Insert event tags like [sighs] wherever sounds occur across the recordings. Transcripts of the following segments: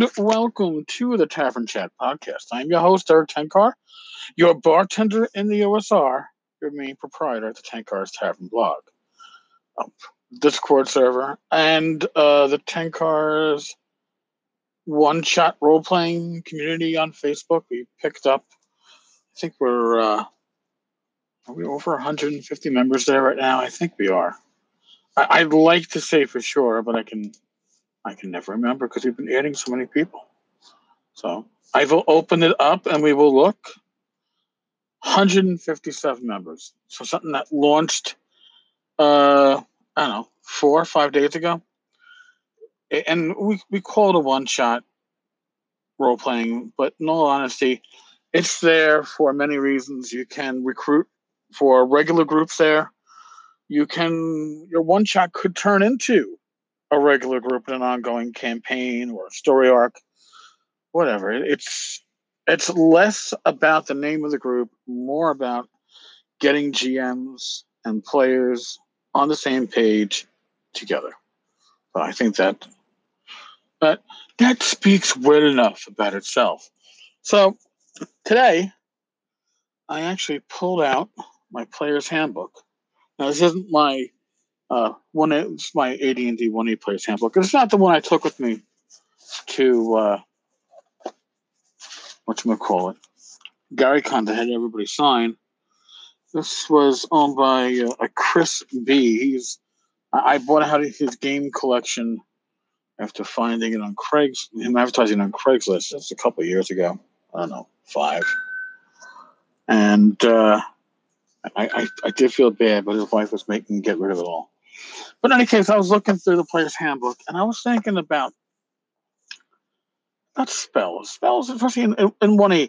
and welcome to the Tavern Chat podcast. I'm your host, Erik Tenkar, your bartender in the OSR, your main proprietor at the Tenkar's Tavern blog, um, Discord server, and uh, the Tenkar's one shot role playing community on Facebook. We picked up, I think we're, uh, are we over 150 members there right now? I think we are. I- I'd like to say for sure, but I can I can never remember because we've been adding so many people. So I will open it up and we will look. 157 members. So something that launched, uh, I don't know, four or five days ago. And we, we call it a one shot role playing, but in all honesty, it's there for many reasons. You can recruit for regular groups there. You can, your one shot could turn into a regular group in an ongoing campaign or story arc, whatever. It's it's less about the name of the group, more about getting GMs and players on the same page together. So I think that but that speaks well enough about itself. So today I actually pulled out my player's handbook. Now this isn't my uh, one it's my AD&D one E player's handbook. It's not the one I took with me to uh, what you call it, Gary Con that had everybody sign. This was owned by uh, a Chris B. He's I, bought out his game collection after finding it on Craig's him advertising on Craigslist. That's a couple of years ago. I don't know, five. And uh, I, I, I did feel bad, but his wife was making him get rid of it all. But in any case, I was looking through the player's handbook and I was thinking about not spells, spells, especially in, in, in 1E.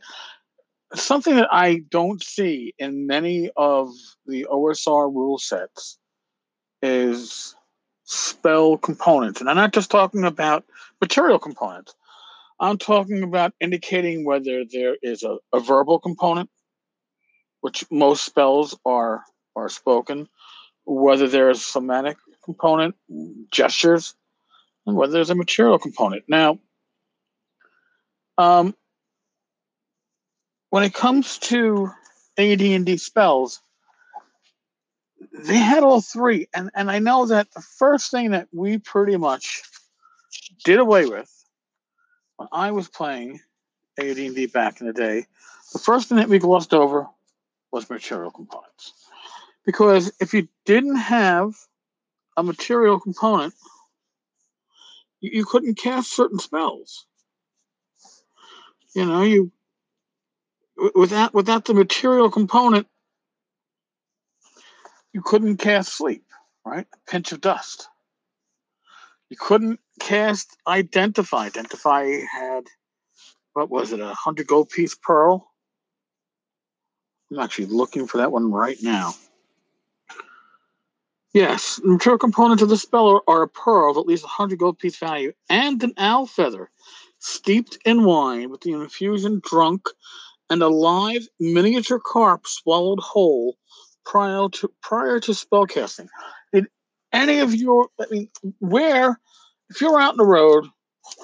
Something that I don't see in many of the OSR rule sets is spell components. And I'm not just talking about material components. I'm talking about indicating whether there is a, a verbal component, which most spells are are spoken, whether there's a somatic component, gestures, and whether there's a material component. Now, um, when it comes to AD&D spells, they had all three, and and I know that the first thing that we pretty much did away with when I was playing AD&D back in the day, the first thing that we glossed over was material components, because if you didn't have a material component, you, you couldn't cast certain spells. You know, you without without the material component, you couldn't cast sleep, right? A pinch of dust. You couldn't cast identify. Identify had what was it, a hundred gold piece pearl? I'm actually looking for that one right now. Yes, the material components of the spell are, a pearl of at least 100 gold piece value and an owl feather steeped in wine with the infusion drunk and a live miniature carp swallowed whole prior to prior to spellcasting. Did any of your I mean where if you're out in the road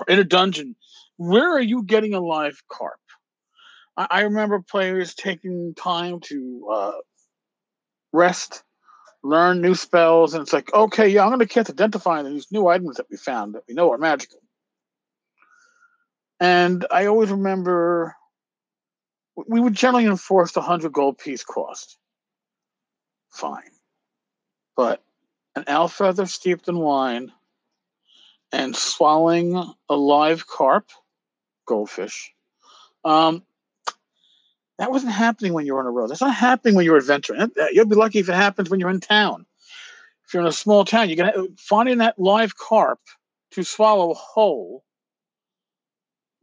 in a dungeon, where are you getting a live carp? I, I remember players taking time to uh, rest learn new spells, and it's like, okay, yeah, I'm going to cast identify these new items that we found that we know are magical. And I always remember we would generally enforce the 100 gold piece cost. Fine. But an owl feather steeped in wine and swallowing a live carp, goldfish, um, that wasn't happening when you were on a road. That's not happening when you're adventuring. You'll be lucky if it happens when you're in town. If you're in a small town, you're gonna finding that live carp to swallow whole.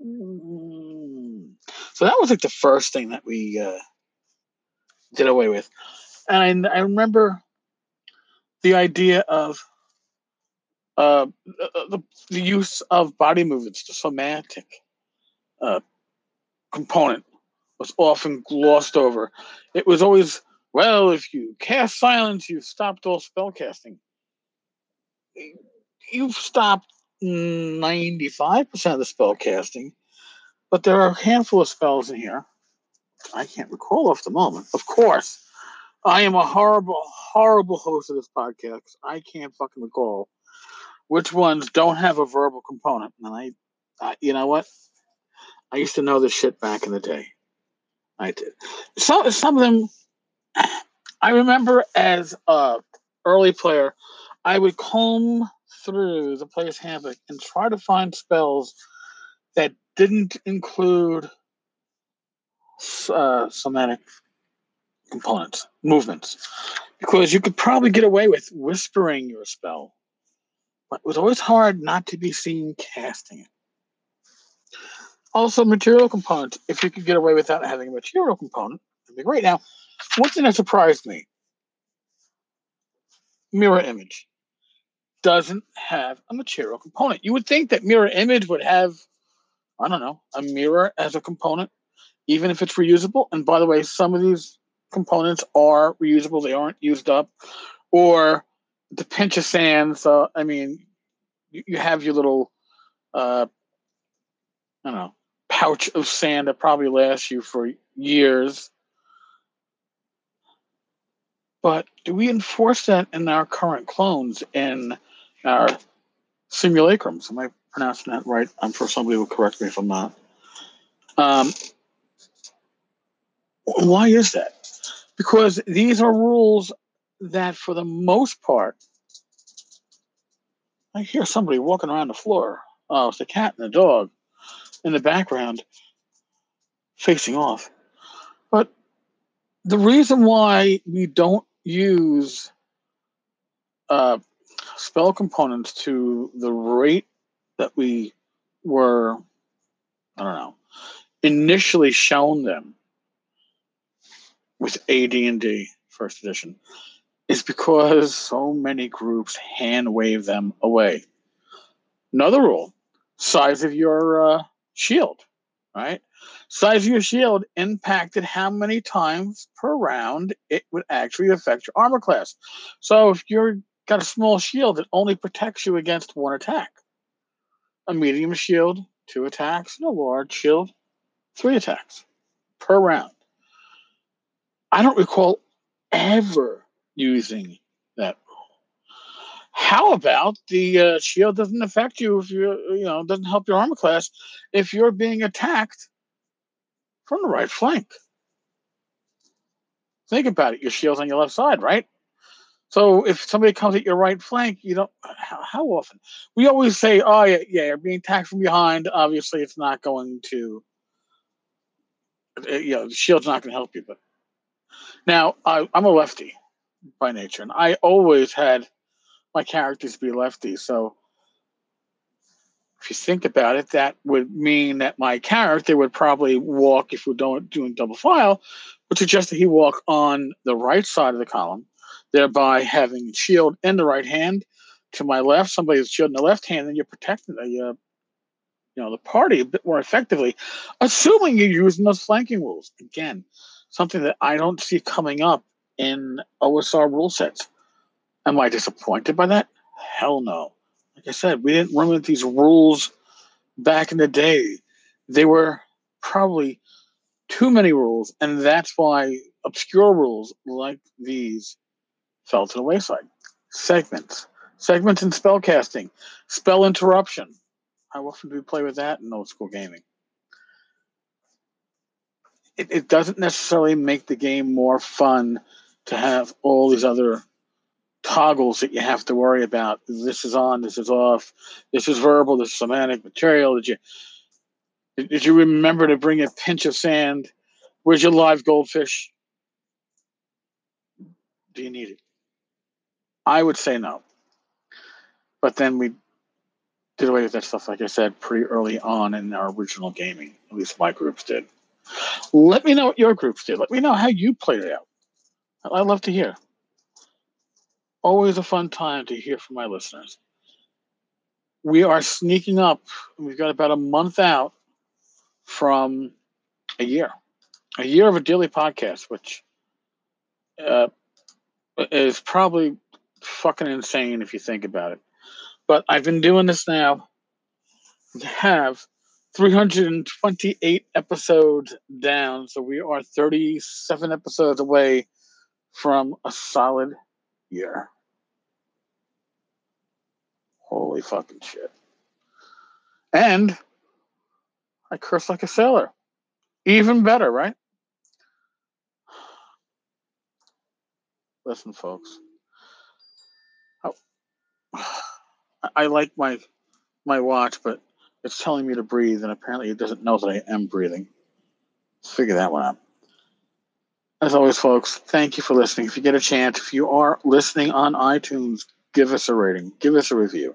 Mm. So that was like the first thing that we uh, did away with, and I, I remember the idea of uh, the, the use of body movements, the somatic uh, component was often glossed over. It was always, well, if you cast silence, you've stopped all spell casting. You've stopped 95% of the spell casting, but there are a handful of spells in here. I can't recall off the moment. Of course, I am a horrible, horrible host of this podcast. I can't fucking recall which ones don't have a verbal component. And I, I you know what? I used to know this shit back in the day. I did. Some some of them, I remember as a early player, I would comb through the player's handbook and try to find spells that didn't include uh, somatic components, movements, because you could probably get away with whispering your spell, but it was always hard not to be seen casting it. Also, material component. If you could get away without having a material component, it'd be great. Now, one thing that surprised me mirror image doesn't have a material component. You would think that mirror image would have, I don't know, a mirror as a component, even if it's reusable. And by the way, some of these components are reusable, they aren't used up. Or the pinch of sand. So, I mean, you, you have your little, uh, I don't know, pouch of sand that probably lasts you for years. But do we enforce that in our current clones in our simulacrums? Am I pronouncing that right? I'm sure somebody will correct me if I'm not. Um, why is that? Because these are rules that, for the most part, I hear somebody walking around the floor. Oh, it's a cat and a dog in the background facing off. But the reason why we don't use uh, spell components to the rate that we were, I don't know, initially shown them with AD&D first edition is because so many groups hand wave them away. Another rule: size of your uh, shield, right? Size of your shield impacted how many times per round it would actually affect your armor class. So if you're got a small shield, it only protects you against one attack. A medium shield, two attacks, and a large shield, three attacks per round. I don't recall ever using that. How about the uh, shield doesn't affect you if you you know doesn't help your armor class if you're being attacked from the right flank? Think about it. Your shield's on your left side, right? So if somebody comes at your right flank, you don't. How, how often? We always say, "Oh yeah, yeah, you're being attacked from behind." Obviously, it's not going to. Uh, you know, the shield's not going to help you, but now, I, I'm a lefty by nature, and I always had my characters be lefties. So, if you think about it, that would mean that my character would probably walk, if we're doing, doing double file, would suggest that he walk on the right side of the column, thereby having shield in the right hand. To my left, somebody's shield in the left hand, and you're protecting the, uh, you know, the party a bit more effectively, assuming you're using those flanking rules. Again, something that I don't see coming up in OSR rule sets. Am I disappointed by that? Hell no. Like I said, we didn't run with these rules back in the day. They were probably too many rules, and that's why obscure rules like these fell to the wayside. Segments. Segments in spellcasting. Spell interruption. How often do we play with that in old school gaming? it, it doesn't necessarily make the game more fun to have all these other toggles that you have to worry about. This is on, this is off, this is verbal, this is semantic material. Did you did you remember to bring a pinch of sand? Where's your live goldfish? Do you need it? I would say no. But then we did away with that stuff, like I said, pretty early on in our original gaming. At least my groups did. Let me know what your groups did. Let me know how you played it out. I'd love to hear. Always a fun time to hear from my listeners. We are sneaking up. We've got about a month out from a year, a year of a daily podcast, which uh, is probably fucking insane if you think about it. But I've been doing this now have 328 episodes down. So we are 37 episodes away from a solid year. Holy fucking shit. And I curse like a sailor. Even better, right? Listen, folks. [sighs] I like my my watch, but it's telling me to breathe, and apparently it doesn't know that I am breathing. Let's figure that one out. As always, folks, thank you for listening. If you get a chance, if you are listening on iTunes, give us a rating, give us a review.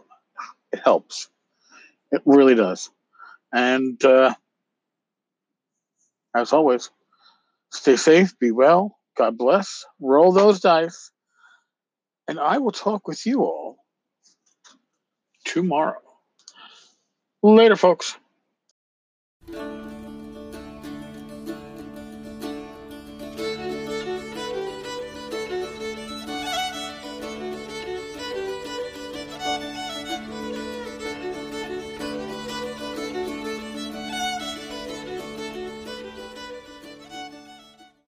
It helps. It really does. And uh, as always, stay safe, be well, God bless, roll those dice, and I will talk with you all tomorrow. Later, folks.